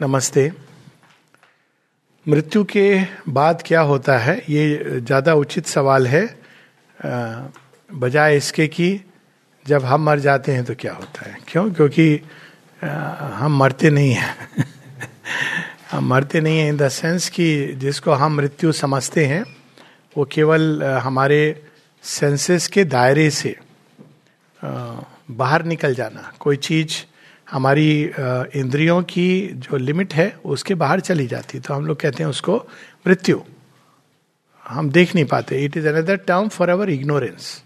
नमस्ते। मृत्यु के बाद क्या होता है? ये ज़्यादा उचित सवाल है। बजाय इसके कि जब हम मर जाते हैं तो क्या होता है? क्यों? क्योंकि हम मरते नहीं हैं। हम मरते नहीं हैं इन द सेंस कि जिसको हम मृत्यु समझते हैं, वो केवल हमारे सेंसेस के दायरे से बाहर निकल जाना, कोई चीज़ हमारी इंद्रियों की जो लिमिट है, उसके बाहर चली जाती तो हम लोग कहते हैं उसको मृत्यु। हम देख नहीं पाते। It is another term for our ignorance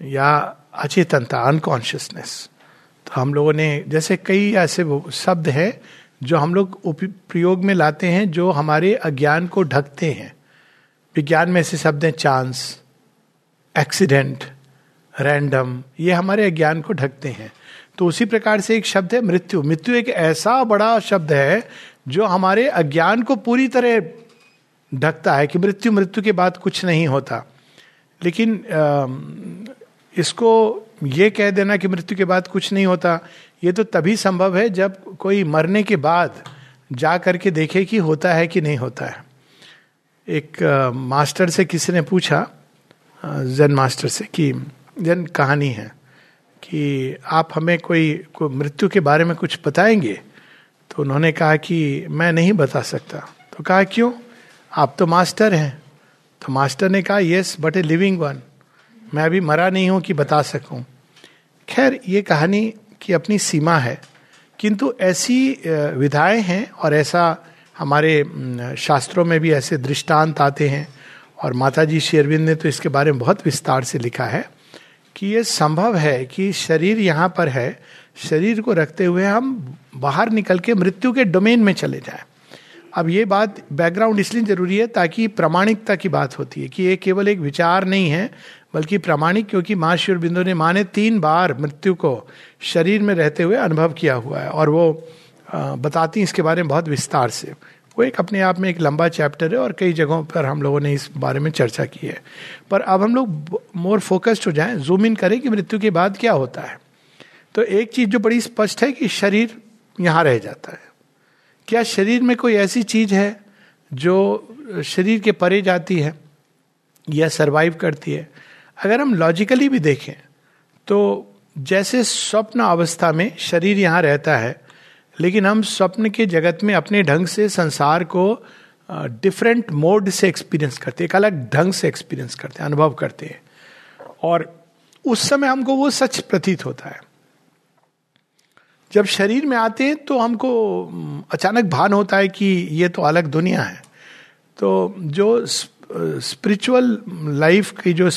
या अचेतनता अनकॉन्शियसनेस तो हम लोगों ने, जैसे कई ऐसे शब्द हैं जो हम लोग प्रयोग में लाते हैं, जो हमारे अज्ञान को ढकते हैं। विज्ञान में ऐसे शब्द हैं चांस एक्सीडेंट रैंडम ये हमारे अज्ञान को ढकते हैं। तो उसी प्रकार से एक शब्द है मृत्यु। मृत्यु एक ऐसा बड़ा शब्द है जो हमारे अज्ञान को पूरी तरह ढकता है कि मृत्यु मृत्यु के बाद कुछ नहीं होता। लेकिन इसको ये कह देना कि मृत्यु के बाद कुछ नहीं होता, ये तो तभी संभव है जब कोई मरने के बाद जा करके देखे कि होता है कि नहीं होता है। एक मास्टर से किसी ने पूछा जन मास्टर से कि, जन कहानी है। कि आप हमें कोई, को मृत्यु के बारे में कुछ बताएँगे? तो उन्होंने कहा कि मैं नहीं बता सकता। तो कहा क्यों? आप तो मास्टर हैं। तो मास्टर ने कहा yes but a living one मैं अभी मरा नहीं हूँ कि बता सकूँ। खैर ये कहानी की अपनी सीमा है। किंतु ऐसी विधाएँ हैं और ऐसा हमारे शास्त्रों में भी ऐसे दृष्टांत आते हैं। और माता जी शेरविंद ने तो इसके बारे में बहुत विस्तार से लिखा है। कि ये संभव है कि शरीर यहाँ पर है, शरीर को रखते हुए हम बाहर निकल के मृत्यु के डोमेन में चले जाए। अब ये बात बैकग्राउंड इसलिए ज़रूरी है ताकि प्रामाणिकता की बात होती है कि ये केवल एक विचार नहीं है, बल्कि प्रामाणिक क्योंकि माँ बिंदु ने माँ ने तीन बार मृत्यु को शरीर में रहते हुए अनुभव किया हुआ है और वो बताती हैं इसके बारे में बहुत विस्तार से। वो एक अपने आप में एक लंबा चैप्टर है और कई जगहों पर हम लोगों ने इस बारे में चर्चा की है। पर अब हम लोग मोर फोकस्ड हो जाएँ जूम इन करें कि मृत्यु के बाद क्या होता है। तो एक चीज़ जो बड़ी स्पष्ट है कि शरीर यहाँ रह जाता है। क्या शरीर में कोई ऐसी चीज़ है जो शरीर के परे जाती है या सरवाइव करती है? अगर हम लॉजिकली भी देखें तो जैसे स्वप्न अवस्था में शरीर यहाँ रहता है लेकिन हम स्वप्न के जगत में अपने ढंग से संसार को डिफरेंट मोड से एक्सपीरियंस करते हैं, एक अलग ढंग से एक्सपीरियंस करते हैं, अनुभव करते हैं। और उस समय हमको वो सच प्रतीत होता है। जब शरीर में आते हैं तो हमको अचानक भान होता है कि ये तो अलग दुनिया है। तो जो स्पिरिचुअल लाइफ की जो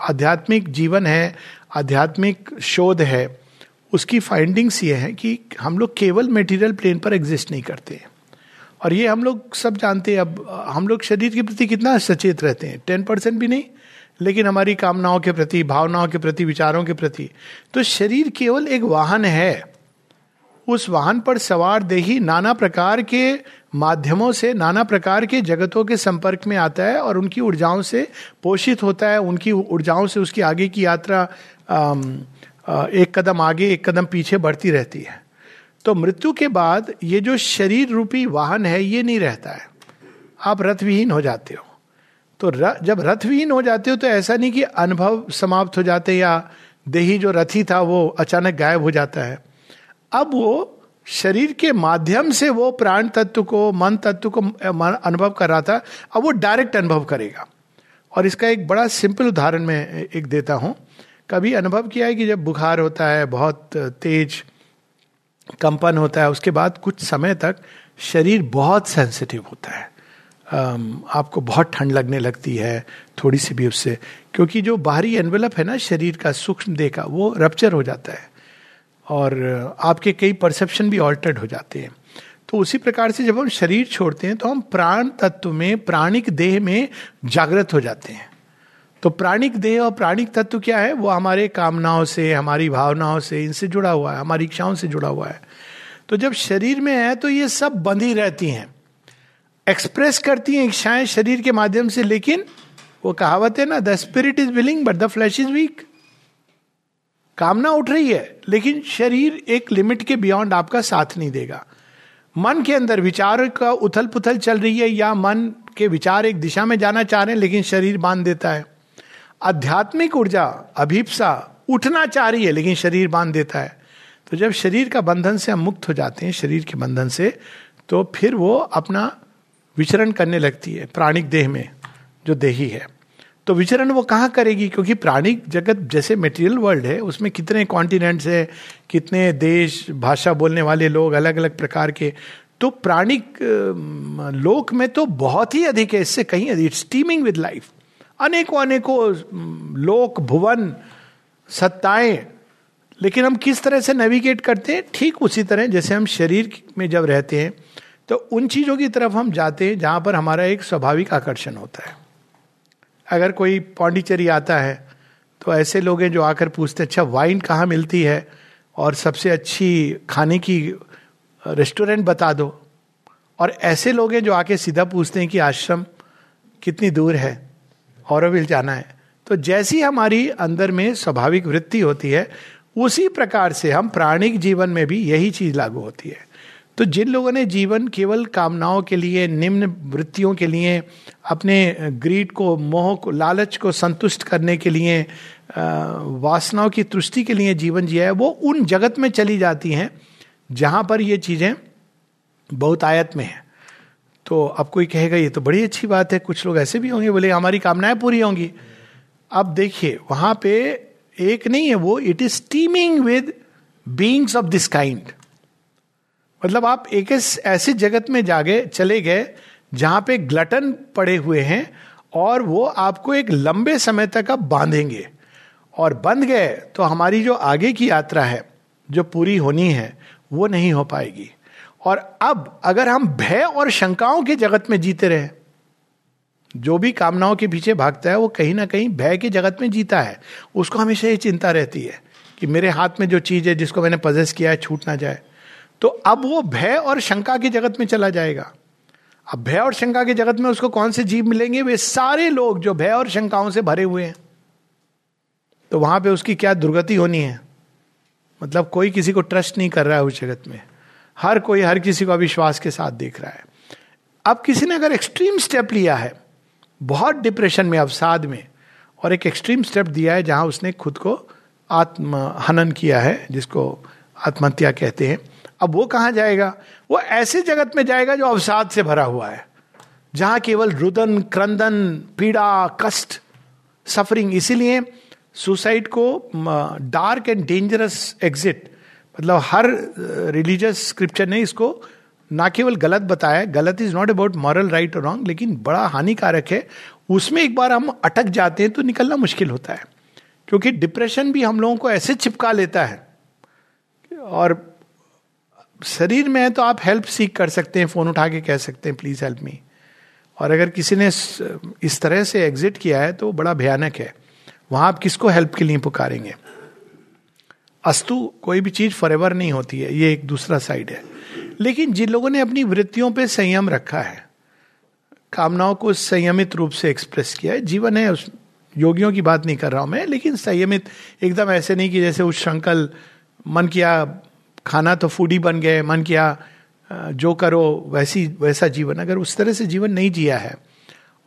आध्यात्मिक जीवन है, आध्यात्मिक शोध है उसकी फाइंडिंग्स ये हैं कि हम लोग केवल मेटीरियल प्लेन पर एग्जिस्ट नहीं करते और ये हम लोग सब जानते हैं, अब, हम लोग शरीर के प्रति कितना सचेत रहते हैं। टेन परसेंट भी नहीं, लेकिन हमारी कामनाओं के प्रति, भावनाओं के प्रति, विचारों के प्रति। तो शरीर केवल एक वाहन है। उस वाहन पर सवार देही नाना प्रकार के माध्यमों से, नाना प्रकार के जगतों के संपर्क में आता है और उनकी ऊर्जाओं से पोषित होता है, उनकी ऊर्जाओं से उसकी आगे की यात्रा एक कदम आगे एक कदम पीछे बढ़ती रहती है। तो मृत्यु के बाद ये जो शरीर रूपी वाहन है ये नहीं रहता है। आप रथविहीन हो जाते हो। तो र, जब रथविहीन हो जाते हो तो ऐसा नहीं कि अनुभव समाप्त हो जाते या देही जो रथी था वो अचानक गायब हो जाता है। अब वो शरीर के माध्यम से वो प्राण तत्व को मन तत्व को अनुभव कर रहा था अब वो डायरेक्ट अनुभव करेगा। और इसका एक बड़ा सिंपल उदाहरण मैं एक देता हूँ। कभी अनुभव किया है कि जब बुखार होता है, बहुत तेज कंपन होता है, उसके बाद कुछ समय तक शरीर बहुत सेंसिटिव होता है। आपको बहुत ठंड लगने लगती है, थोड़ी सी भी उससे। क्योंकि जो बाहरी एनवेलप है ना, शरीर का सूक्ष्म देह का, वो रप्चर हो जाता है। और आपके कई परसेप्शन भी ऑल्टर्ड हो जाते हैं। तो उसी प्रकार से जब हम शरीर छोड़ते हैं तो हम प्राण तत्व में, प्राणिक देह में जागृत हो जाते हैं। तो प्राणिक देह और प्राणिक तत्व क्या है? वो हमारे कामनाओं से, हमारी भावनाओं से इनसे जुड़ा हुआ है, हमारी इच्छाओं से जुड़ा हुआ है। तो जब शरीर में है तो ये सब बंधी रहती हैं। एक्सप्रेस करती हैं इच्छाएँ शरीर के माध्यम से, लेकिन वो कहावत है ना, the spirit is willing, but the flesh is weak. कामना उठ रही है, लेकिन शरीर एक लिमिट के बियॉन्ड आपका साथ नहीं देगा। मन के अंदर विचार का उथल पुथल चल रही है, या मन के विचार एक दिशा में जाना चाह रहे हैं, लेकिन शरीर बाँध देता है। आध्यात्मिक ऊर्जा, अभिप्सा उठना चाह रही है लेकिन शरीर बाँध देता है। तो जब शरीर का बंधन से हम मुक्त हो जाते हैं, शरीर के बंधन से तो फिर वो अपना विचरण करने लगती है, प्राणिक देह में, जो देही है। तो विचरण वो कहाँ करेगी? क्योंकि प्राणिक जगत जैसे मेटेरियल वर्ल्ड है, उसमें कितने कॉन्टिनेंट्स है, कितने देश, भाषा बोलने वाले लोग अलग अलग प्रकार के। तो प्राणिक लोक में तो बहुत ही अधिक है, इससे कहीं अधिक स्टीमिंग विद लाइफ अनेकों अनेकों लोक, भुवन, सत्ताएँ। लेकिन हम किस तरह से नेविगेट करते हैं? ठीक उसी तरह, जैसे हम शरीर में जब रहते हैं तो उन चीज़ों की तरफ़ हम जाते हैं जहाँ पर हमारा एक स्वाभाविक आकर्षण होता है। अगर कोई पौंडीचेरी आता है तो ऐसे लोग हैं जो आकर पूछते हैं अच्छा वाइन कहाँ मिलती है? और सबसे अच्छी खाने की रेस्टोरेंट बता दो। और ऐसे लोग हैं जो आके सीधा पूछते हैं कि आश्रम कितनी दूर है? और विल जाना है। तो जैसी हमारी अंदर में स्वाभाविक वृत्ति होती है, उसी प्रकार से हम प्राणिक जीवन में भी यही चीज़ लागू होती है। तो जिन लोगों ने जीवन केवल कामनाओं के लिए, निम्न वृत्तियों के लिए, अपने ग्रीड को, मोह को, लालच को संतुष्ट करने के लिए वासनाओं की तुष्टि के लिए जीवन जिया है, वो उन जगत में चली जाती हैं, जहाँ पर ये चीज़ें बहुत आयत में है। तो अब कोई कहेगा, ये तो बड़ी अच्छी बात है, कुछ लोग ऐसे भी होंगे, बोले, हमारी कामनाएँ पूरी होंगी। अब देखिए, वहाँ पे एक नहीं है, वो it is teeming with beings of this kind मतलब आप एक ऐसे जगत में जागे, चले गए, जहाँ पे ग्लटन पड़े हुए हैं, और वो आपको एक लंबे समय तक आप बांधेंगे। और बंध गए तो हमारी जो आगे की यात्रा है, जो पूरी होनी है, वो नहीं हो पाएगी। और अब अगर हम भय और शंकाओं के जगत में जीते रहे, जो भी कामनाओं के पीछे भागता है, वो कहीं ना कहीं भय के जगत में जीता है। उसको हमेशा ये चिंता रहती है कि मेरे हाथ में जो चीज़ है, जिसको मैंने पजेस किया है, छूट ना जाए। तो अब वो भय और शंका के जगत में चला जाएगा। अब भय और शंका के जगत में उसको कौन से जीव मिलेंगे? वे सारे लोग जो भय और शंकाओं से भरे हुए हैं। तो वहाँ पे उसकी क्या दुर्गति होनी है? मतलब कोई किसी को ट्रस्ट नहीं कर रहा है उस जगत में। हर कोई हर किसी को अविश्वास के साथ देख रहा है। अब किसी ने अगर एक्सट्रीम स्टेप लिया है, बहुत डिप्रेशन में, अवसाद में, और एक एक्सट्रीम स्टेप दिया है जहाँ उसने खुद को आत्म हनन किया है, जिसको आत्महत्या कहते हैं, अब वो कहाँ जाएगा? वो ऐसे जगत में जाएगा जो अवसाद से भरा हुआ है, जहाँ केवल रुदन, क्रंदन, पीड़ा, कष्ट सफरिंग इसीलिए सुसाइड को डार्क एंड डेंजरस एग्जिट मतलब हर रिलीजियस स्क्रिप्चर ने इसको ना केवल गलत बताया गलत is not about moral right और रॉन्ग लेकिन बड़ा हानिकारक है। उसमें एक बार हम अटक जाते हैं तो निकलना मुश्किल होता है, क्योंकि डिप्रेशन भी हम लोगों को ऐसे चिपका लेता है। और शरीर में है तो आप हेल्प सीख कर सकते हैं फ़ोन उठा के कह सकते हैं प्लीज़ हेल्प मी और अगर किसी ने इस तरह से एग्जिट किया है तो बड़ा भयानक है। वहाँ आप किसको हेल्प के लिए पुकारेंगे? अस्तु कोई भी चीज़ फॉर नहीं होती है, ये एक दूसरा साइड है। लेकिन जिन लोगों ने अपनी वृत्तियों पे संयम रखा है, कामनाओं को संयमित रूप से एक्सप्रेस किया है, जीवन है, उस योगियों की बात नहीं कर रहा हूँ मैं, लेकिन संयमित एकदम ऐसे नहीं कि जैसे उस शंकल मन किया खाना तो फूडी बन गए, मन किया जो करो, वैसी, वैसा जीवन। अगर उस तरह से जीवन नहीं जिया है,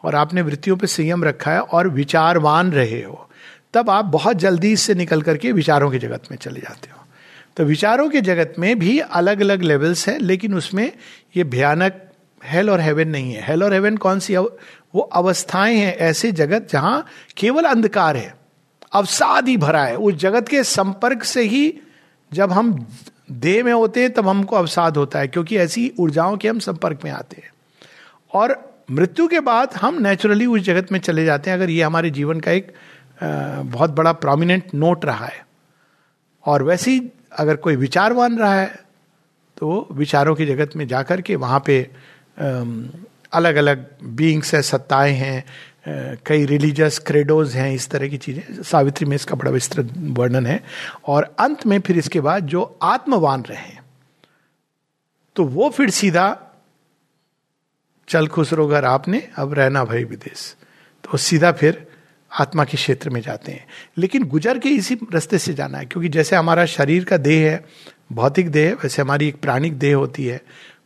और आपने वृत्तियों पर संयम रखा है, और विचारवान रहे हो तब आप बहुत जल्दी इससे निकल करके विचारों के जगत में चले जाते हो। तो विचारों के जगत में भी अलग अलग लेवल्स हैं लेकिन उसमें ये भयानक हेल और हेवन नहीं है। हेल और हेवन कौन सी अव, वो अवस्थाएँ हैं ऐसे जगत जहाँ केवल अंधकार है अवसाद ही भरा है। उस जगत के संपर्क से ही जब हम देह में होते हैं तब हमको अवसाद होता है क्योंकि ऐसी ऊर्जाओं के हम संपर्क में आते हैं। और मृत्यु के बाद हम नेचुरली उस जगत में चले जाते हैं। अगर ये हमारे जीवन का एक बहुत बड़ा प्रोमिनेंट नोट रहा है। और वैसे ही अगर कोई विचारवान रहा है तो वो विचारों की जगत में जाकर के वहाँ पे अलग अलग बींग्स है, सत्ताएँ हैं कई रिलीजियस क्रेडोज हैं, इस तरह की चीज़ें। सावित्री में इसका बड़ा विस्तृत वर्णन है। और अंत में फिर इसके बाद जो आत्मवान रहे तो वो फिर सीधा, चल खुसरो घर आपने, अब रहना भाई विदेश। तो सीधा फिर आत्मा के क्षेत्र में जाते हैं। लेकिन गुजर के इसी रास्ते से जाना है, क्योंकि जैसे हमारा शरीर का देह है, भौतिक देह, वैसे हमारी एक प्राणिक देह होती है।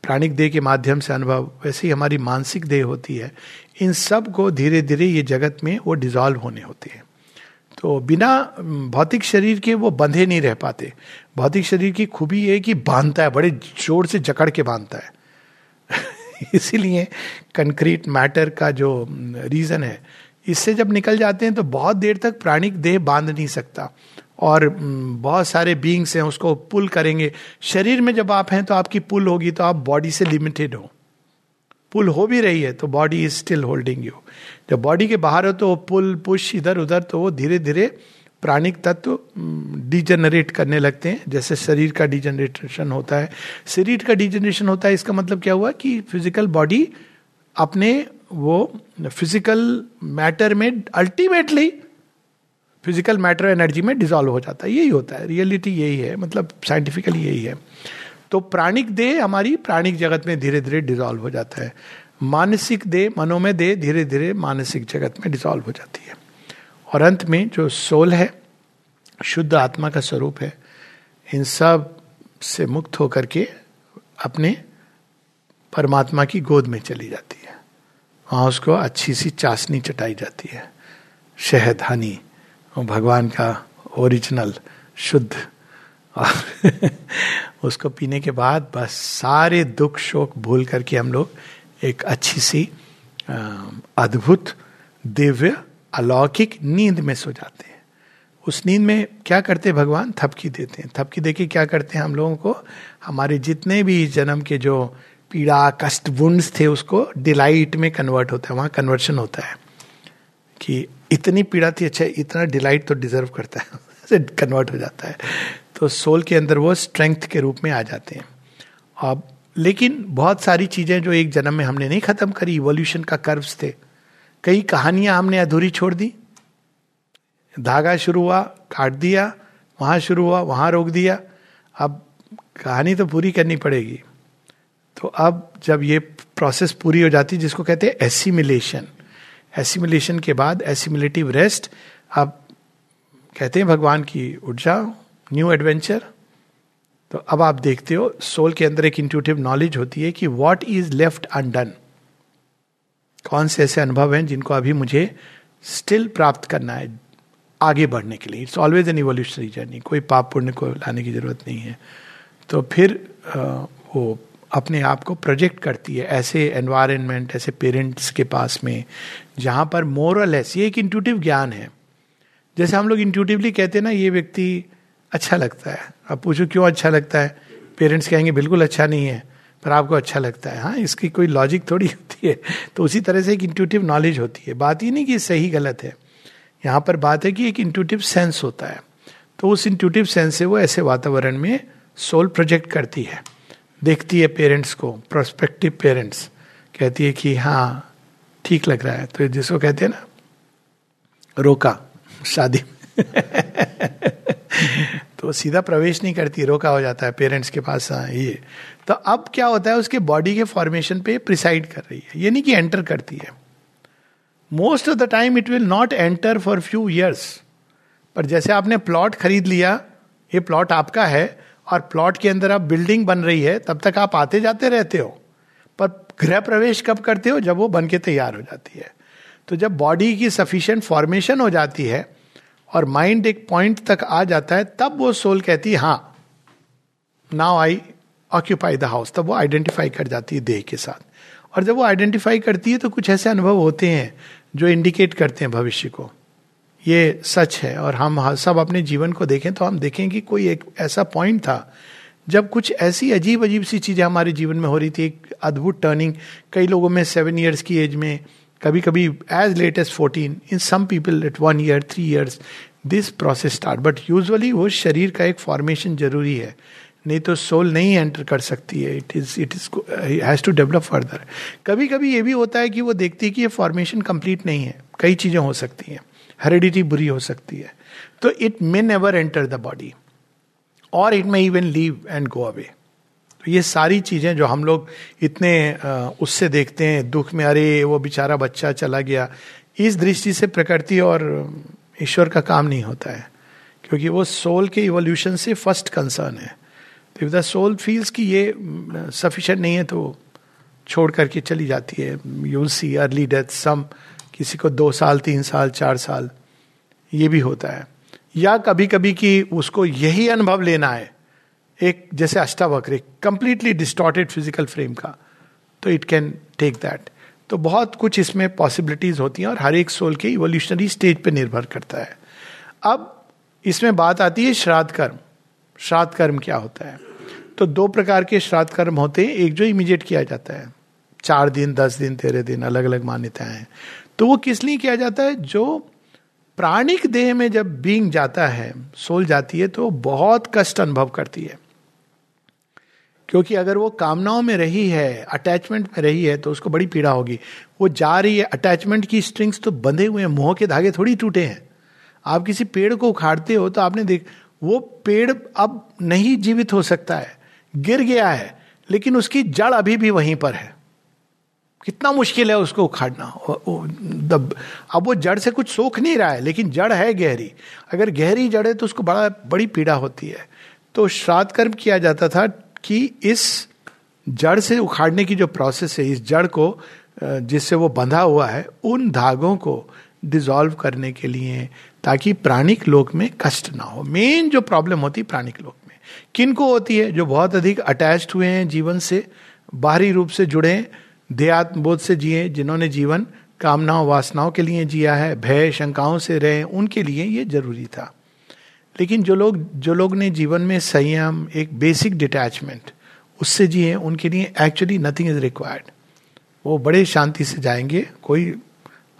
प्राणिक देह के माध्यम से अनुभव, वैसे ही हमारी मानसिक देह होती है। इन सबको धीरे धीरे ये जगत में वो डिजॉल्व होने होते हैं। तो बिना भौतिक शरीर के वो बंधे नहीं रह पाते। भौतिक शरीर की खूबी ये कि बांधता है, बड़े ज़ोर से जकड़ के बांधता है। इसीलिए कंक्रीट मैटर का जो रीजन है इससे जब निकल जाते हैं तो बहुत देर तक प्राणिक देह बाँध नहीं सकता। और बहुत सारे बींग्स हैं, उसको पुल करेंगे। शरीर में जब आप हैं तो आपकी पुल होगी तो आप बॉडी से लिमिटेड हो। पुल हो भी रही है तो body is still holding you जब बॉडी के बाहर हो तो वो पुल पुश इधर उधर तो वो धीरे धीरे प्राणिक तत्व डिजेनरेट करने लगते हैं। जैसे शरीर का डिजेनरेशन होता है। शरीर का डिजेनरेशन होता है, इसका मतलब क्या हुआ कि फ़िज़िकल बॉडी अपने वो फ़िज़िकल मैटर में अल्टीमेटली फ़िज़िकल मैटर एनर्जी में डिजॉल्व हो जाता है। यही होता है। रियलिटी यही है। मतलब साइंटिफिकली यही है। तो प्राणिक देह हमारी प्राणिक जगत में धीरे धीरे डिजॉल्व हो जाता है। मानसिक देह, मनोमय देह धीरे धीरे मानसिक जगत में डिजॉल्व हो जाती है। और अंत में जो सोल है, शुद्ध आत्मा का स्वरूप है, इन सबसे मुक्त होकर के अपने परमात्मा की गोद में चली जाती है। वहाँ उसको अच्छी सी चाशनी चटाई जाती है। शहद, हनी, और भगवान का ओरिजिनल, शुद्ध। और उसको पीने के बाद बस सारे दुख, शोक भूल करके हम लोग एक अच्छी सी अद्भुत, दिव्य, अलौकिक नींद में सो जाते हैं। उस नींद में क्या करते भगवान? थपकी देते हैं। थपकी देके क्या करते हैं हम लोगों को? हमारे जितने भी जन्म के जो पीड़ा, कष्ट वुंड्स थे उसको डिलाइट में कन्वर्ट होता है, वहाँ कन्वर्शन होता है कि इतनी पीड़ा थी अच्छा इतना डिलाइट तो डिजर्व करता है कन्वर्ट हो जाता है। तो सोल के अंदर वो स्ट्रेंथ के रूप में आ जाते हैं। अब, लेकिन बहुत सारी चीज़ें जो एक जन्म में हमने नहीं खत्म करी इवोल्यूशन का कर्व्स थे। कई कहानियाँ हमने अधूरी छोड़ दी। धागा शुरू हुआ, काट दिया, वहाँ शुरू हुआ, वहाँ रोक दिया। अब कहानी तो पूरी करनी पड़ेगी। तो अब जब ये प्रोसेस पूरी हो जाती है जिसको कहते हैं एसिमिलेशन एसिमिलेशन के बाद एसिमिलेटिव रेस्ट अब कहते हैं भगवान की जाओ न्यू एडवेंचर तो अब आप देखते हो सोल के अंदर एक इंट्यूटिव नॉलेज होती है कि वॉट इज़ लेफ़्ट अनडन कौन से ऐसे अनुभव हैं जिनको अभी मुझे स्टिल प्राप्त करना है आगे बढ़ने के लिए। It's always an evolutionary journey कोई पाप पुण्य को लाने की ज़रूरत नहीं है। तो फिर आ, वो अपने आप को प्रोजेक्ट करती है ऐसे एनवायरनमेंट ऐसे पेरेंट्स के पास में, जहाँ पर मोरल है ये एक इंट्यूटिव ज्ञान है। जैसे हम लोग इंट्यूटिवली कहते हैं ना, ये व्यक्ति अच्छा लगता है। अब पूछो, क्यों अच्छा लगता है? पेरेंट्स कहेंगे, बिल्कुल अच्छा नहीं है, पर आपको अच्छा लगता है। हाँ इसकी कोई लॉजिक थोड़ी होती है। तो उसी तरह से एक इंट्यूटिव नॉलेज होती है। बात ही नहीं कि सही गलत है। यहाँ पर बात है कि एक इंट्यूटिव सेंस होता है। तो उस इंट्यूटिव सेंस से वो ऐसे वातावरण में सोल प्रोजेक्ट करती है। देखती है पेरेंट्स को प्रोस्पेक्टिव पेरेंट्स कहती है कि हाँ ठीक लग रहा है। तो जिसको कहते हैं ना, रोका, शादी तो सीधा प्रवेश नहीं करती, रोका हो जाता है पेरेंट्स के पास हाँ ये। तो अब क्या होता है, उसके बॉडी के फॉर्मेशन पे प्रिसाइड कर रही है। ये नहीं कि एंटर करती है। Most of the time it will not enter for few years पर जैसे आपने प्लॉट खरीद लिया, ये प्लॉट आपका है और प्लॉट के अंदर आप बिल्डिंग बन रही है, तब तक आप आते जाते रहते हो। पर गृह प्रवेश कब करते हो? जब वो बन के तैयार हो जाती है। तो जब बॉडी की सफिशियंट फॉर्मेशन हो जाती है और माइंड एक पॉइंट तक आ जाता है, तब वो सोल कहती है हाँ now I occupy the house तब वो आइडेंटिफाई कर जाती है देह के साथ। और जब वो आइडेंटिफाई करती है तो कुछ ऐसे अनुभव होते हैं जो इंडिकेट करते हैं भविष्य को। ये सच है और हम सब अपने जीवन को देखें तो हम देखें कि कोई एक ऐसा पॉइंट था जब कुछ ऐसी अजीब अजीब सी चीज़ें हमारे जीवन में हो रही थी, एक अद्भुत टर्निंग कई लोगों में सेवन ईयर्स की एज में कभी कभी as late as fourteen in some people at one year three years this process start but usually वो शरीर का एक फॉर्मेशन ज़रूरी है, नहीं तो सोल नहीं एंटर कर सकती है it is it is has to develop further कभी कभी ये भी होता है कि वो देखती है कि ये फॉर्मेशन कंप्लीट नहीं है, कई चीज़ें हो सकती हैं। हेरिडिटी बुरी हो सकती है। तो it may never enter the body और it may even leave and go away तो ये सारी चीज़ें जो हम लोग इतने उससे देखते हैं, दुख में, अरे, वो बेचारा बच्चा चला गया, इस दृष्टि से प्रकृति और ईश्वर का काम नहीं होता है, क्योंकि वो सोल के इवोल्यूशन से फ़र्स्ट कंसर्न है। तो इफ़ द सोल फील्स कि ये सफिशेंट नहीं है तो छोड़ करके चली जाती है। You see early death some किसी को दो साल, तीन साल, चार साल, ये भी होता है। या कभी कभी कि उसको यही अनुभव लेना है, एक जैसे Ashtavakra completely distorted physical frame का तो इट कैन टेक दैट तो बहुत कुछ इसमें पॉसिबिलिटीज होती हैं और हर एक सोल के इवोल्यूशनरी स्टेज पे निर्भर करता है। अब इसमें बात आती है श्राद्ध कर्म। श्राद्ध कर्म क्या होता है? तो दो प्रकार के श्राद्ध कर्म होते हैं, एक जो इमीडिएट किया जाता है। चार दिन, दस दिन, तेरह दिन अलग अलग मान्यताएँ। हैं तो वो किस लिए किया जाता है? जो प्राणिक देह में जब बींग जाता है सोल जाती है तो बहुत कष्ट अनुभव करती है। क्योंकि अगर वो कामनाओं में रही है अटैचमेंट में रही है तो उसको बड़ी पीड़ा होगी। वो जा रही है अटैचमेंट की स्ट्रिंग्स तो बंधे हुए हैं, मोह के धागे थोड़ी टूटे हैं। आप किसी पेड़ को उखाड़ते हो तो आपने देख, वो पेड़ अब नहीं जीवित हो सकता है। गिर गया है, लेकिन उसकी जड़ अभी भी वहीं पर है। कितना मुश्किल है उसको उखाड़ना। दब। अब वो जड़ से कुछ सोख नहीं रहा है, लेकिन जड़ है गहरी। अगर गहरी जड़ है तो उसको बड़ा, बड़ी पीड़ा होती है। तो श्राद्ध कर्म किया जाता था कि इस जड़ से उखाड़ने की जो प्रोसेस है, इस जड़ को जिससे वो बंधा हुआ है, उन धागों को डिजॉल्व करने के लिए, ताकि प्राणिक लोक में कष्ट ना हो। मेन जो प्रॉब्लम होती है प्राणिक लोक में। किन को होती है? जो बहुत अधिक अटैच्ड हुए हैं जीवन से, बाहरी रूप से जुड़े देहात्म बोध से जिए, जिन्होंने जीवन, कामनाओं, वासनाओं के लिए जिया है, भय, शंकाओं से रहे, उनके लिए ये ज़रूरी था। लेकिन जो लोग जो लोग ने जीवन में संयम, एक बेसिक डिटैचमेंट उससे जिए, उनके लिए एक्चुअली नथिंग इज़ रिक्वायर्ड वो बड़े शांति से जाएँगे, कोई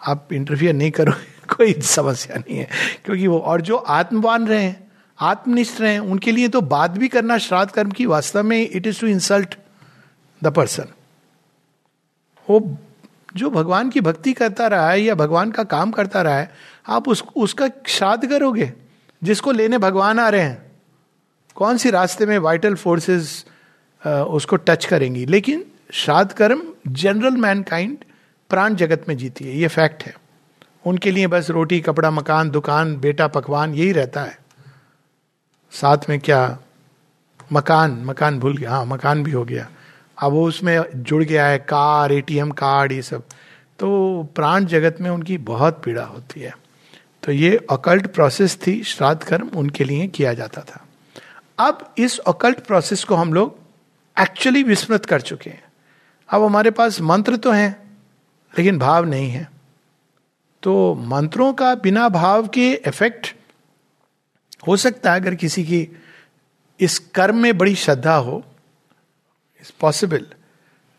आप इंटरफियर नहीं करो, कोई समस्या नहीं है। क्योंकि वो, और जो आत्मवान रहे, आत्मनिष्ठ रहे, उनके लिए तो बात भी करना, श्राद्ध कर्म की वास्तव में it is to insult the person वो जो भगवान की भक्ति करता रहा है या भगवान का काम करता रहा है, आप उस, उसका श्राद्ध करोगे? जिसको लेने भगवान आ रहे हैं। कौन सी रास्ते में वाइटल फोर्सेस उसको टच करेंगी? लेकिन श्राद्ध कर्म जनरल मैनकाइंड प्राण जगत में जीती है। ये फैक्ट है। उनके लिए बस रोटी, कपड़ा, मकान, दुकान, बेटा, पकवान, यही रहता है। साथ में क्या? मकान मकान भूल गया। हाँ मकान भी हो गया। अब वो उसमें जुड़ गया है, कार एटीएम कार्ड ये सब। तो प्राण जगत में उनकी बहुत पीड़ा होती है। तो ये अकल्ट प्रोसेस थी, श्राद्ध कर्म उनके लिए किया जाता था। अब इस अकल्ट प्रोसेस को हम लोग एक्चुअली विस्मृत कर चुके हैं। अब हमारे पास मंत्र तो हैं, लेकिन भाव नहीं है। तो मंत्रों का बिना भाव के इफ़ेक्ट हो सकता है अगर किसी की इस कर्म में बड़ी श्रद्धा हो इज़ पॉसिबल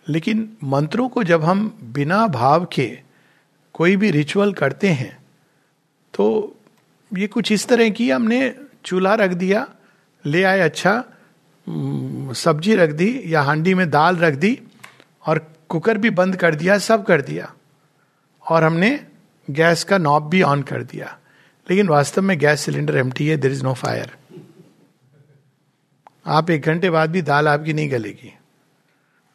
लेकिन मंत्रों को जब हम बिना भाव के कोई भी रिचुअल करते हैं तो ये कुछ इस तरह की हमने चूल्हा रख दिया, ले आए अच्छा सब्ज़ी रख दी या हांडी में दाल रख दी और कुकर भी बंद कर दिया, सब कर दिया। और हमने गैस का नॉब भी ऑन कर दिया। लेकिन वास्तव में गैस सिलेंडर एम है देर इज़ नो फायर आप एक घंटे बाद भी दाल आपकी नहीं गलेगी।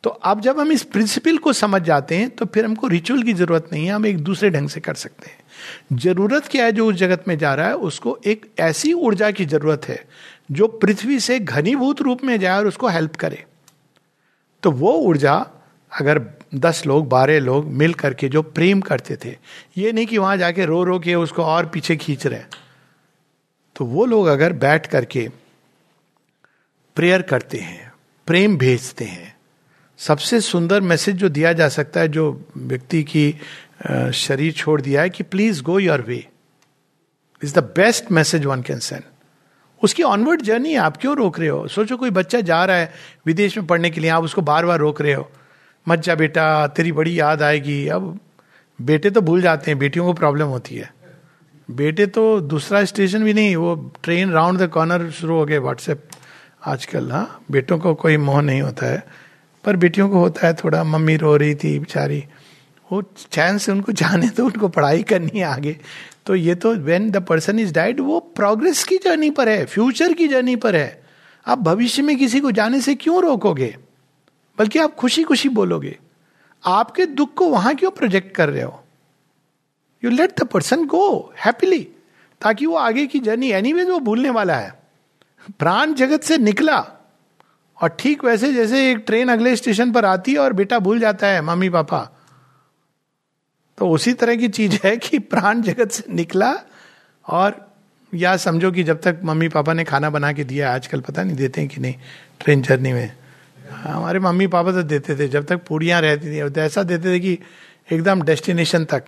तो अब जब हम इस प्रिंसिपल को समझ जाते हैं तो फिर हमको रिचुअल की ज़रूरत नहीं है, हम एक दूसरे ढंग से कर सकते हैं। ज़रूरत क्या है जो उस जगत में जा रहा है, उसको एक ऐसी ऊर्जा की ज़रूरत है, जो पृथ्वी से घनीभूत रूप में जाए और उसको हेल्प करे। तो वो ऊर्जा, अगर दस लोग, बारह लोग मिल करके जो प्रेम करते थे, ये नहीं कि वहाँ जाके रो रो के उसको और पीछे खींच रहे तो वो लोग अगर बैठ करके प्रेयर करते हैं, प्रेम भेजते हैं सबसे सुंदर मैसेज जो दिया जा सकता है, जो व्यक्ति की शरीर छोड़ दिया है कि please go your way is the best message one can send उसकी ऑनवर्ड जर्नी आप क्यों रोक रहे हो? सोचो कोई बच्चा जा रहा है विदेश में पढ़ने के लिए, आप उसको बार बार रोक रहे हो। मत जा बेटा, तेरी बड़ी याद आएगी। अब बेटे तो भूल जाते हैं, बेटियों को प्रॉब्लम होती है। बेटे तो दूसरा स्टेशन भी नहीं, वो ट्रेन राउंड द कॉर्नर शुरू हो गए व्हाट्सएप आजकल हाँ? बेटों को कोई मोह नहीं होता है। पर बेटियों को होता है थोड़ा, मम्मी रो रही थी बेचारी। वो चैन से उनको जाने तो उनको पढ़ाई करनी है आगे। तो ये तो when the person is died वो प्रोग्रेस की जर्नी पर है फ्यूचर की जर्नी पर है। आप भविष्य में किसी को जाने से क्यों रोकोगे? बल्कि आप खुशी खुशी बोलोगे। आपके दुख को वहाँ क्यों प्रोजेक्ट कर रहे हो? You let the person go happily ताकि वो आगे की जर्नी एनी वो भूलने वाला है। प्राण जगत से निकला और ठीक वैसे जैसे एक ट्रेन अगले स्टेशन पर आती है और बेटा भूल जाता है, मम्मी, पापा। तो उसी तरह की चीज़ है कि प्राण जगत से निकला और या समझो कि जब तक मम्मी, पापा ने खाना बना के दिया, आजकल पता नहीं देते हैं कि नहीं ट्रेन जर्नी में। हमारे मम्मी, पापा तो देते थे, जब तक पूड़ियाँ रहती थी तो ऐसा देते थे कि एकदम डेस्टिनेशन तक।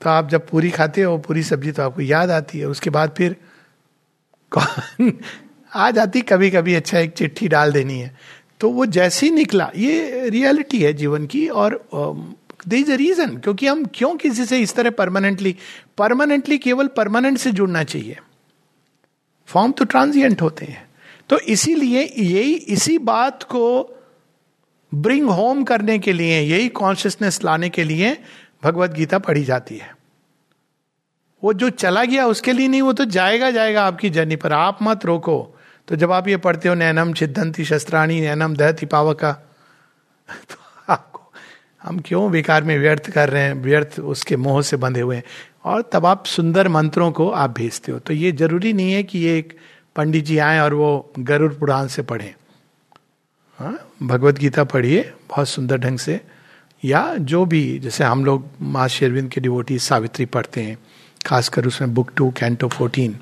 तो आप जब पूरी खाते हो, पूरी सब्ज़ी तो आपको याद आती है, उसके बाद फिर आ जाती कभी कभी अच्छा एक चिट्ठी डाल देनी है। तो वो जैसे ही निकला, ये रियलिटी है जीवन की और दे इज़ अ रीजन क्योंकि हम क्यों किसी से इस तरह परमानेंटली परमानेंटली केवल परमानेंट से जुड़ना चाहिए। फॉर्म तो ट्रांजिएंट होते हैं। तो इसीलिए यही, इसी बात को ब्रिंग होम करने के लिए, यही कॉन्शियसनेस लाने के लिए भगवत गीता पढ़ी जाती है। वो जो चला गया, उसके लिए नहीं, वो तो जाएगा जाएगा आपकी जर्नी पर। आप मत रोको। तो जब आप ये पढ़ते हो, नैनम छिदंती शस्त्राणी, नैनम दहती पावका तो आपको, हम क्यों विकार में व्यर्थ कर रहे हैं, व्यर्थ उसके मोह से बंधे हुए हैं? और तब आप सुंदर मंत्रों को आप भेजते हो। तो ये ज़रूरी नहीं है कि ये एक पंडित जी आए और वो गरुड़ पुराण से पढ़ें। हाँ भगवत गीता पढ़िए, बहुत सुंदर ढंग से। या जो भी, जैसे हम लोग माँ शेरविंद के डिवोटी सावित्री पढ़ते हैं, खासकर उसमें book two, canto fourteen,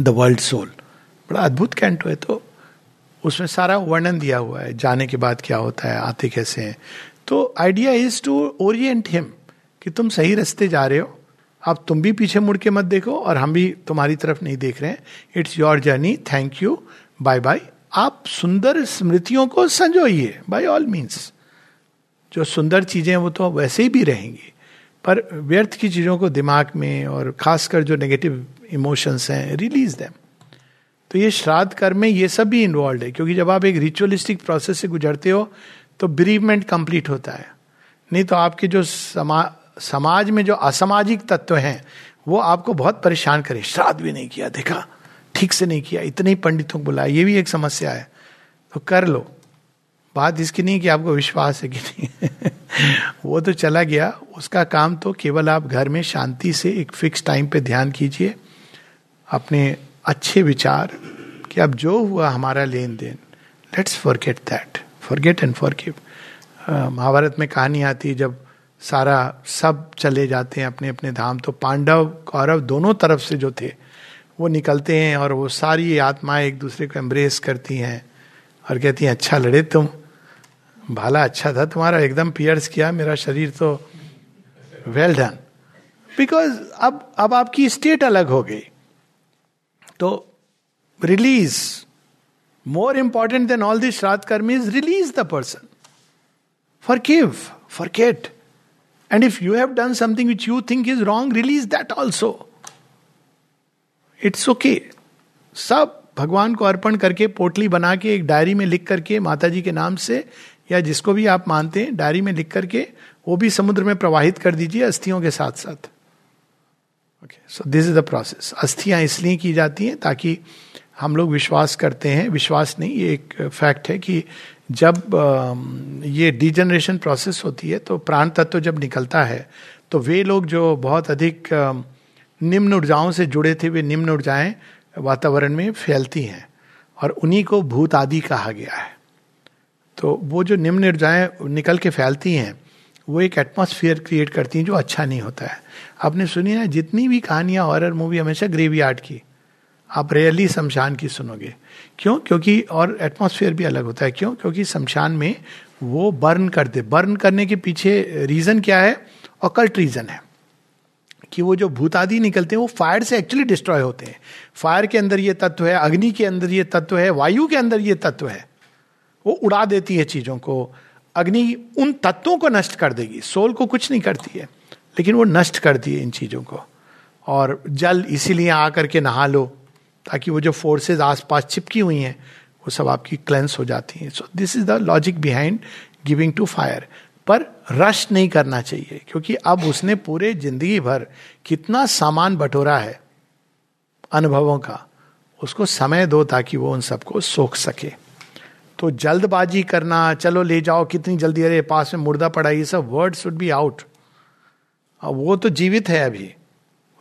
the world soul. बड़ा अद्भुत कैंटो है। तो उसमें सारा वर्णन दिया हुआ है, जाने के बाद क्या होता है, आते कैसे हैं। तो idea is to orient him कि तुम सही रास्ते जा रहे हो अब तुम भी पीछे मुड़ के मत देखो और हम भी तुम्हारी तरफ़ नहीं देख रहे हैं। It's your journey thank you bye bye आप सुंदर स्मृतियों को संजोइए बाय ऑल मीन्स जो सुंदर चीज़ें वो तो वैसे ही भी रहेंगी। पर व्यर्थ की चीज़ों को दिमाग में और खासकर जो नेगेटिव इमोशंस हैं रिलीज़ देम तो ये श्राद्ध कर्म में ये सब भी इन्वॉल्व है, क्योंकि जब आप एक रिचुअलिस्टिक प्रोसेस से गुजरते हो तो ब्रीवमेंट कंप्लीट होता है। नहीं तो आपके जो समा, समाज में जो असामाजिक तत्व हैं, वो आपको बहुत परेशान करे। श्राद्ध भी नहीं किया, देखा, ठीक से नहीं किया, इतने ही पंडितों को बुलाया, ये भी एक समस्या है। तो कर लो। बात इसकी नहीं कि आपको विश्वास है कि नहीं। वो तो चला गया। उसका काम तो केवल आप घर में शांति से एक फिक्स टाइम पे ध्यान कीजिए। अपने अच्छे विचार कि अब जो हुआ हमारा लेन then let's forget that forget and forgive Mahabharata में कहानी आती है, जब सारा सब चले जाते हैं अपने अपने धाम तो पांडव, कौरव दोनों तरफ़ से जो थे, वो निकलते हैं और वो सारी आत्माएँ एक दूसरे को एम्ब्रेस करती हैं और कहती हैं अच्छा लड़े तुम। भाला अच्छा था तुम्हारा, एकदम पियर्स किया मेरा शरीर तो। वेल डन बिकॉज़ अब अब आपकी स्टेट अलग हो गई। तो release more important than all this श्राद्ध कर्म is release the person forgive forget and if you have done something which you think is wrong release that also it's okay सब भगवान को अर्पण करके पोटली बना के एक डायरी में लिख करके माता जी के नाम से, या जिसको भी आप मानते हैं डायरी में लिख करके, वो भी समुद्र में प्रवाहित कर दीजिए अस्थियों के साथ साथ so this is the process अस्थियाँ इसलिए की जाती हैं ताकि हम लोग विश्वास करते हैं। विश्वास नहीं, ये एक फैक्ट है कि जब ये डिजनरेशन प्रोसेस होती है तो प्राण तत्व जब निकलता है तो वे लोग जो बहुत अधिक निम्न ऊर्जाओं से जुड़े थे, वे निम्न ऊर्जाएँ वातावरण में फैलती हैं और उन्हीं को भूत आदि कहा गया है। तो वो जो निम्न ऊर्जाएँ निकल के फैलती हैं वो एक एटमोसफियर क्रिएट करती हैं जो अच्छा नहीं होता है। आपने सुनी ना जितनी भी कहानियाँ हॉरर मूवी हमेशा ग्रेवी आर्ट की। आप रेयरली शमशान की सुनोगे। क्यों? क्योंकि और एटमोसफियर भी अलग होता है। क्यों? क्योंकि शमशान में वो बर्न करते बर्न करने के पीछे रीजन क्या है? ऑकल्ट रीजन है। कि वो जो भूतादि निकलते हैं, वो फायर से एक्चुअली डिस्ट्रॉय होते हैं। फायर के अंदर ये तत्व है, अग्नि के अंदर ये तत्व है, वायु के अंदर ये तत्व है। वो उड़ा देती है चीज़ों को। अग्नि उन तत्वों को नष्ट कर देगी। सोल को कुछ नहीं करती है, लेकिन वो नष्ट करती है इन चीज़ों को। और जल इसीलिए आकर के नहा लो, ताकि वो जो फोर्सेज आसपास चिपकी हुई हैं, वो सब आपकी क्लेंस हो जाती हैं। So this is the logic behind giving to fire पर रश नहीं करना चाहिए, क्योंकि अब उसने पूरे ज़िंदगी भर कितना सामान बटोरा है अनुभवों का, उसको समय दो ताकि वो उन सबको सोख सके। तो जल्दबाजी करना, चलो ले जाओ, कितनी जल्दी, अरे, पास में मुर्दा पड़ा, ये सब वर्ड शुड बी आउट अब वो तो जीवित है अभी।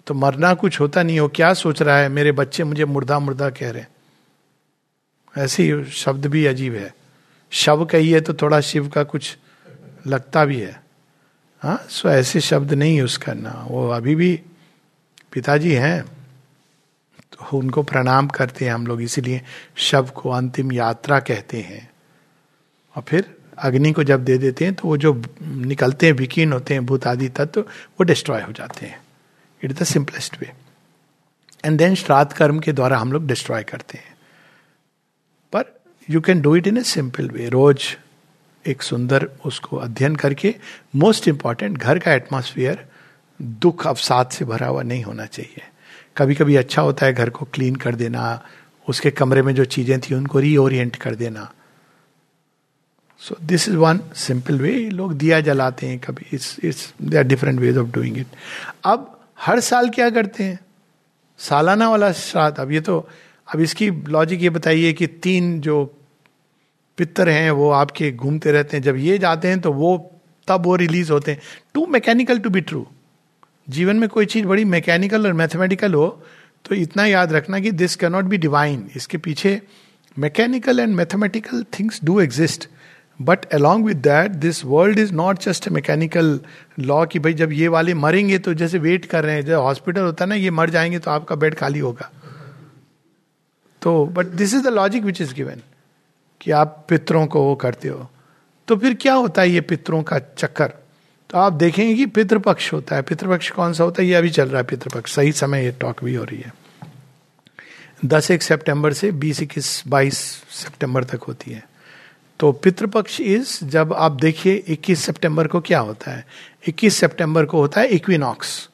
तो मरना कुछ होता नहीं हो, क्या सोच रहा है? मेरे बच्चे मुझे मुर्दा मुर्दा कह रहे ऐसे ही शब्द भी अजीब है। शव कहिए तो थोड़ा शिव का कुछ लगता भी है। हाँ सो ऐसे शब्द नहीं यूज़ करना। वो अभी भी पिताजी हैं। उनको प्रणाम करते हैं हम लोग, इसीलिए शव को अंतिम यात्रा कहते हैं। और फिर अग्नि को जब दे देते हैं तो वो जो निकलते हैं, विकीर्ण होते हैं, भूत आदि तत्व तो वो डिस्ट्रॉय हो जाते हैं। It is the simplest way and then श्राद्ध कर्म के द्वारा हम लोग डिस्ट्रॉय करते हैं। पर you can do it in a simple way रोज एक सुंदर उसको अध्ययन करके मोस्ट इंपॉर्टेंट घर का एटमोसफियर दुख, अवसाद से भरा हुआ नहीं होना चाहिए। कभी कभी अच्छा होता है घर को क्लीन कर देना, उसके कमरे में जो चीज़ें थी उनको रीओरिएंट कर देना। So this is one simple way लोग दिया जलाते हैं कभी it's it's they are different ways of doing it अब हर साल क्या करते हैं? सालाना वाला श्राद्ध अब ये तो अब इसकी लॉजिक ये बताइए कि तीन जो पितर हैं, वो आपके घूमते रहते हैं। जब ये जाते हैं तो वो, तब वो रिलीज़ होते हैं। Too mechanical to be true जीवन में कोई चीज़ बड़ी मैकेनिकल और मैथमेटिकल हो तो इतना याद रखना कि दिस कैनॉट बी डिवाइन इसके पीछे mechanical and mathematical things do exist but along with that this world is not just mechanical law कि भाई जब ये वाले मरेंगे तो जैसे वेट कर रहे हैं जब हॉस्पिटल होता है ना, ये मर जाएँगे तो आपका बेड खाली होगा। तो but this is the logic which is given कि आप पितरों को वो करते हो। तो फिर क्या होता है ये पितरों का चक्कर? तो आप देखेंगे कि पितृपक्ष होता है। पितृपक्ष कौन सा होता है? ये अभी चल रहा है पितृपक्ष। सही समय ये टॉक भी हो रही है। दस एक सितंबर से बीस इक्कीस बाईस सितंबर तक होती है। तो पितृपक्ष इज़ जब आप देखिए 21 सितंबर को क्या होता है? 21 सितंबर को होता है इक्विनॉक्स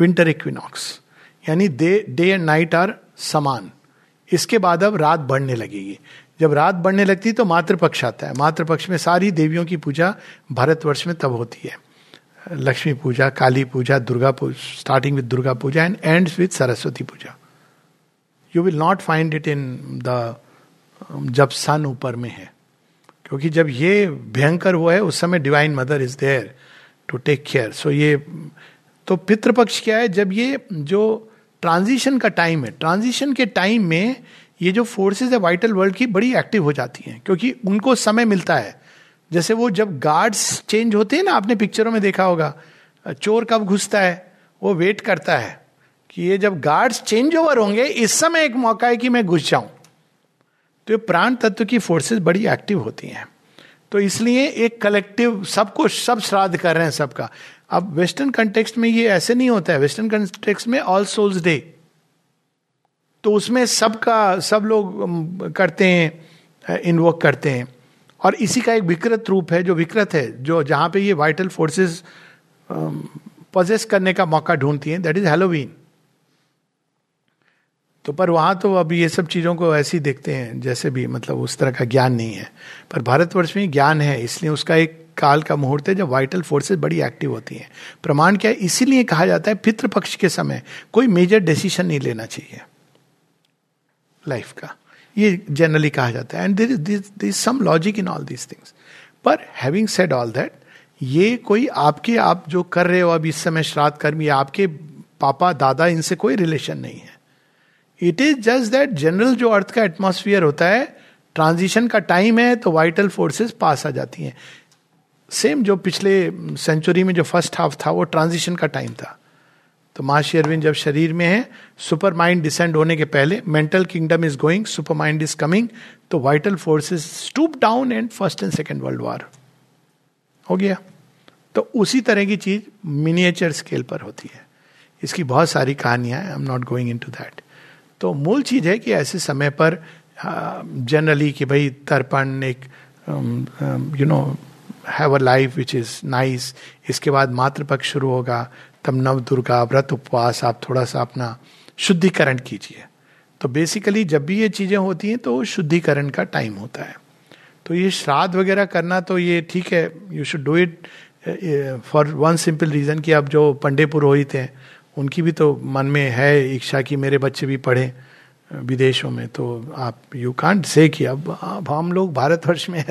विंटर इक्विनॉक्स यानी day day and night are समान। इसके बाद अब रात बढ़ने लगेगी। जब रात बढ़ने लगती तो मातृपक्ष आता है। मातृपक्ष में सारी देवियों की पूजा भारतवर्ष में तब होती है। Lakshmi Puja, Kali Puja, Durga Puja starting with Durga Puja and end with Saraswati Puja. You will not find it in the जब सन ऊपर में है। क्योंकि जब ये भयंकर हुआ है, उस समय divine mother is there to take care so ये तो पितृपक्ष क्या है, जब ये जो ट्रांजिशन का टाइम है ट्रांजिशन के टाइम में ये जो फोर्सेस है वाइटल वर्ल्ड की बड़ी एक्टिव हो जाती हैं। क्योंकि उनको समय मिलता है। जैसे वो जब गार्ड्स चेंज होते हैं ना, आपने पिक्चरों में देखा होगा, चोर कब घुसता है, वो वेट करता है कि ये जब गार्ड्स चेंज ओवर होंगे, इस समय एक मौका है कि मैं घुस जाऊँ। तो ये प्राण तत्व की फोर्सेस बड़ी एक्टिव होती हैं। तो इसलिए एक कलेक्टिव सबको सब श्राद्ध कर रहे हैं सबका। अब वेस्टर्न कंटेक्स्ट में ये ऐसे नहीं होता है। वेस्टर्न कंटेक्स्ट में ऑल सोल्स डे तो उसमें सबका, सब लोग करते हैं इन्वोक करते हैं। और इसी का एक विकृत रूप है, जो विकृत है, जो जहाँ पे ये वाइटल फोर्सेस पोजेस करने का मौका ढूंढती हैं दैट इज़ हेलोवीन तो पर वहाँ तो अब ये सब चीज़ों को ऐसे ही देखते हैं, जैसे भी मतलब उस तरह का ज्ञान नहीं है। पर भारतवर्ष में ज्ञान है, इसलिए उसका एक काल का मुहूर्त है, जब वाइटल फोर्सेस बड़ी एक्टिव होती हैं। प्रमाण क्या है? इसीलिए कहा जाता है, पितृपक्ष के समय कोई मेजर डिसीज़न नहीं लेना चाहिए। लाइफ का। ये जनरली कहा जाता है। And there is is some logic in all these things पर हैविंग सेड ऑल दैट ये कोई आपके, आप जो कर रहे हो अब इस समय श्राद्ध कर्म या आपके पापा, दादा, इनसे कोई रिलेशन नहीं है। It is just that general जो अर्थ का एटमोसफियर होता है ट्रांजिशन का टाइम है तो वाइटल फोर्सेस पास आ जाती हैं। सेम जो पिछले सेंचुरी में जो फ़र्स्ट हाफ़ था, वो ट्रांजिशन का टाइम था। तो माशी अरविंद जब शरीर में है, सुपर माइंड डिसेंड होने के पहले mental kingdom is going, super mind is coming तो vital forces stoop down and first and second world war. हो गया। तो उसी तरह की चीज़ मिनिएचर स्केल पर होती है। इसकी बहुत सारी कहानियाँ I am not going into that तो मूल चीज़ है कि ऐसे समय पर जनरली कि भाई तर्पण एक you know have a life which is nice इसके बाद मातृपक्ष शुरू होगा तब नव दुर्गा व्रत उपवास, आप थोड़ा सा अपना शुद्धिकरण कीजिए। तो बेसिकली जब भी ये चीज़ें होती हैं तो शुद्धिकरण का टाइम होता है। तो ये श्राद्ध वगैरह करना तो ये ठीक है you should do it for one simple reason कि अब जो पंडे पुरोहित हैं, उनकी भी तो मन में है इच्छा कि मेरे बच्चे भी पढ़ें विदेशों में। तो आप यू कांट से कि अब अब हम लोग भारतवर्ष में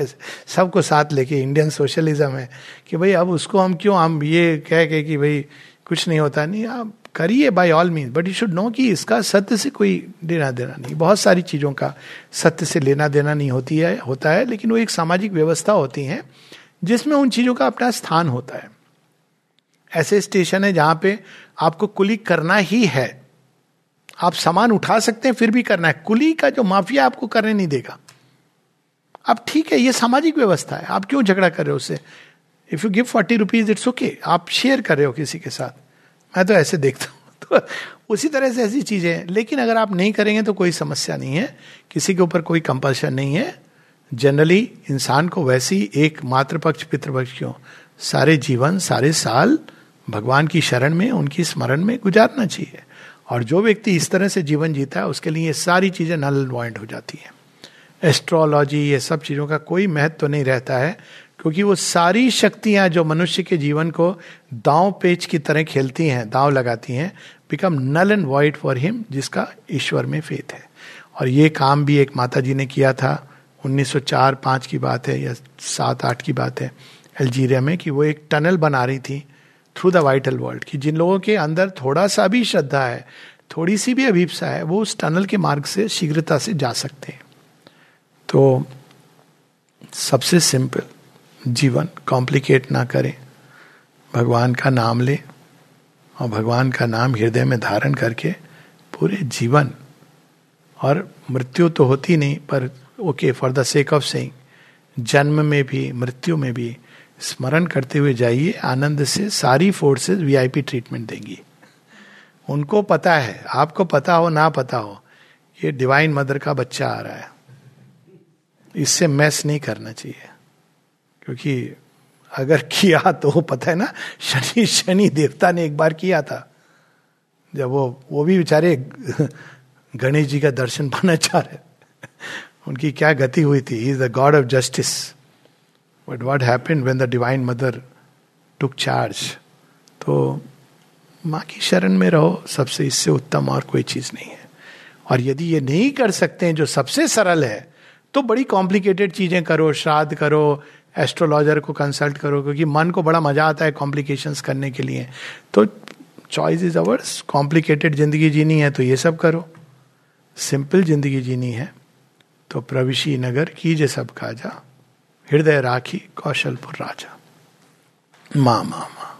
सबको साथ लेके इंडियन सोशलिज्म है कि भाई अब उसको हम क्यों, हम ये कह के कि भाई कुछ नहीं होता, नहीं, आप करिए by all mean but you should know कि इसका सत्य से कोई लेना देना नहीं। बहुत सारी चीज़ों का सत्य से लेना देना नहीं होती है, होता है, लेकिन वो एक सामाजिक व्यवस्था होती है, जिसमें उन चीज़ों का अपना स्थान होता है। ऐसे स्टेशन है जहाँ पे आपको कुली करना ही है। आप सामान उठा सकते हैं, फिर भी करना है। कुली का जो माफिया आपको करने नहीं देगा। अब ठीक है, ये सामाजिक व्यवस्था है। आप क्यों झगड़ा कर रहे हो उससे? If you give forty rupees it's okay आप शेयर कर रहे हो किसी के साथ। मैं तो ऐसे देखता हूँ। तो उसी तरह से ऐसी चीज़ें। लेकिन अगर आप नहीं करेंगे तो कोई समस्या नहीं है। किसी के ऊपर कोई कंपल्शन नहीं है। जनरली इंसान को वैसी एक मातृपक्ष, पितृपक्ष क्यों? सारे जीवन, सारे साल भगवान की शरण में, उनकी स्मरण में गुजारना चाहिए। और जो व्यक्ति इस तरह से जीवन जीता है, उसके लिए ये सारी चीज़ें नल अवॉइड हो जाती हैं। एस्ट्रोलॉजी ये सब चीज़ों का कोई महत्व तो नहीं रहता है। क्योंकि वो सारी शक्तियाँ जो मनुष्य के जीवन को दांव पेच की तरह खेलती हैं, दांव लगाती हैं become null and void for him जिसका ईश्वर में फेथ है। और ये काम भी एक माता जी ने किया था 1904-5 की बात है, या सात, आठ की बात है, अल्जीरिया में, कि वो एक टनल बना रही थी थ्रू द वाइटल वर्ल्ड कि जिन लोगों के अंदर थोड़ा सा भी श्रद्धा है, थोड़ी सी भी अभिप्सा है, वो उस टनल के मार्ग से शीघ्रता से जा सकते हैं। तो सबसे सिंपल जीवन कॉम्प्लिकेट ना करें। भगवान का नाम ले और भगवान का नाम हृदय में धारण करके पूरे जीवन, और मृत्यु तो होती नहीं, पर okay for the sake of saying जन्म में भी, मृत्यु में भी स्मरण करते हुए जाइए, आनंद से सारी फोर्सेस वीआईपी ट्रीटमेंट देंगी। उनको पता है, आपको पता हो, ना पता हो, ये डिवाइन मदर का बच्चा आ रहा है। इससे मैस नहीं करना चाहिए। क्योंकि अगर किया तो पता है ना, शनि शनि देवता ने एक बार किया था। जब वो वो भी बेचारे गणेश जी का दर्शन पाना चाह रहे उनकी क्या गति हुई थी? Is the god of justice but what happen when the divine mother took charge तो माँ की शरण में रहो, सबसे इससे उत्तम और कोई चीज़ नहीं है। और यदि ये नहीं कर सकते हैं, जो सबसे सरल है तो बड़ी कॉम्प्लिकेटेड चीज़ें करो, श्राद्ध करो एस्ट्रोलॉजर को कंसल्ट करो, क्योंकि मन को बड़ा मज़ा आता है कॉम्प्लिकेशंस करने के लिए। तो चॉइस इज़ अवर्स कॉम्प्लिकेटेड ज़िंदगी जीनी है तो ये सब करो। सिंपल ज़िंदगी जीनी है तो प्रविशी नगर कीजे सब काजा हृदय राखी कौशलपुर राजा। माँ माँ माँ।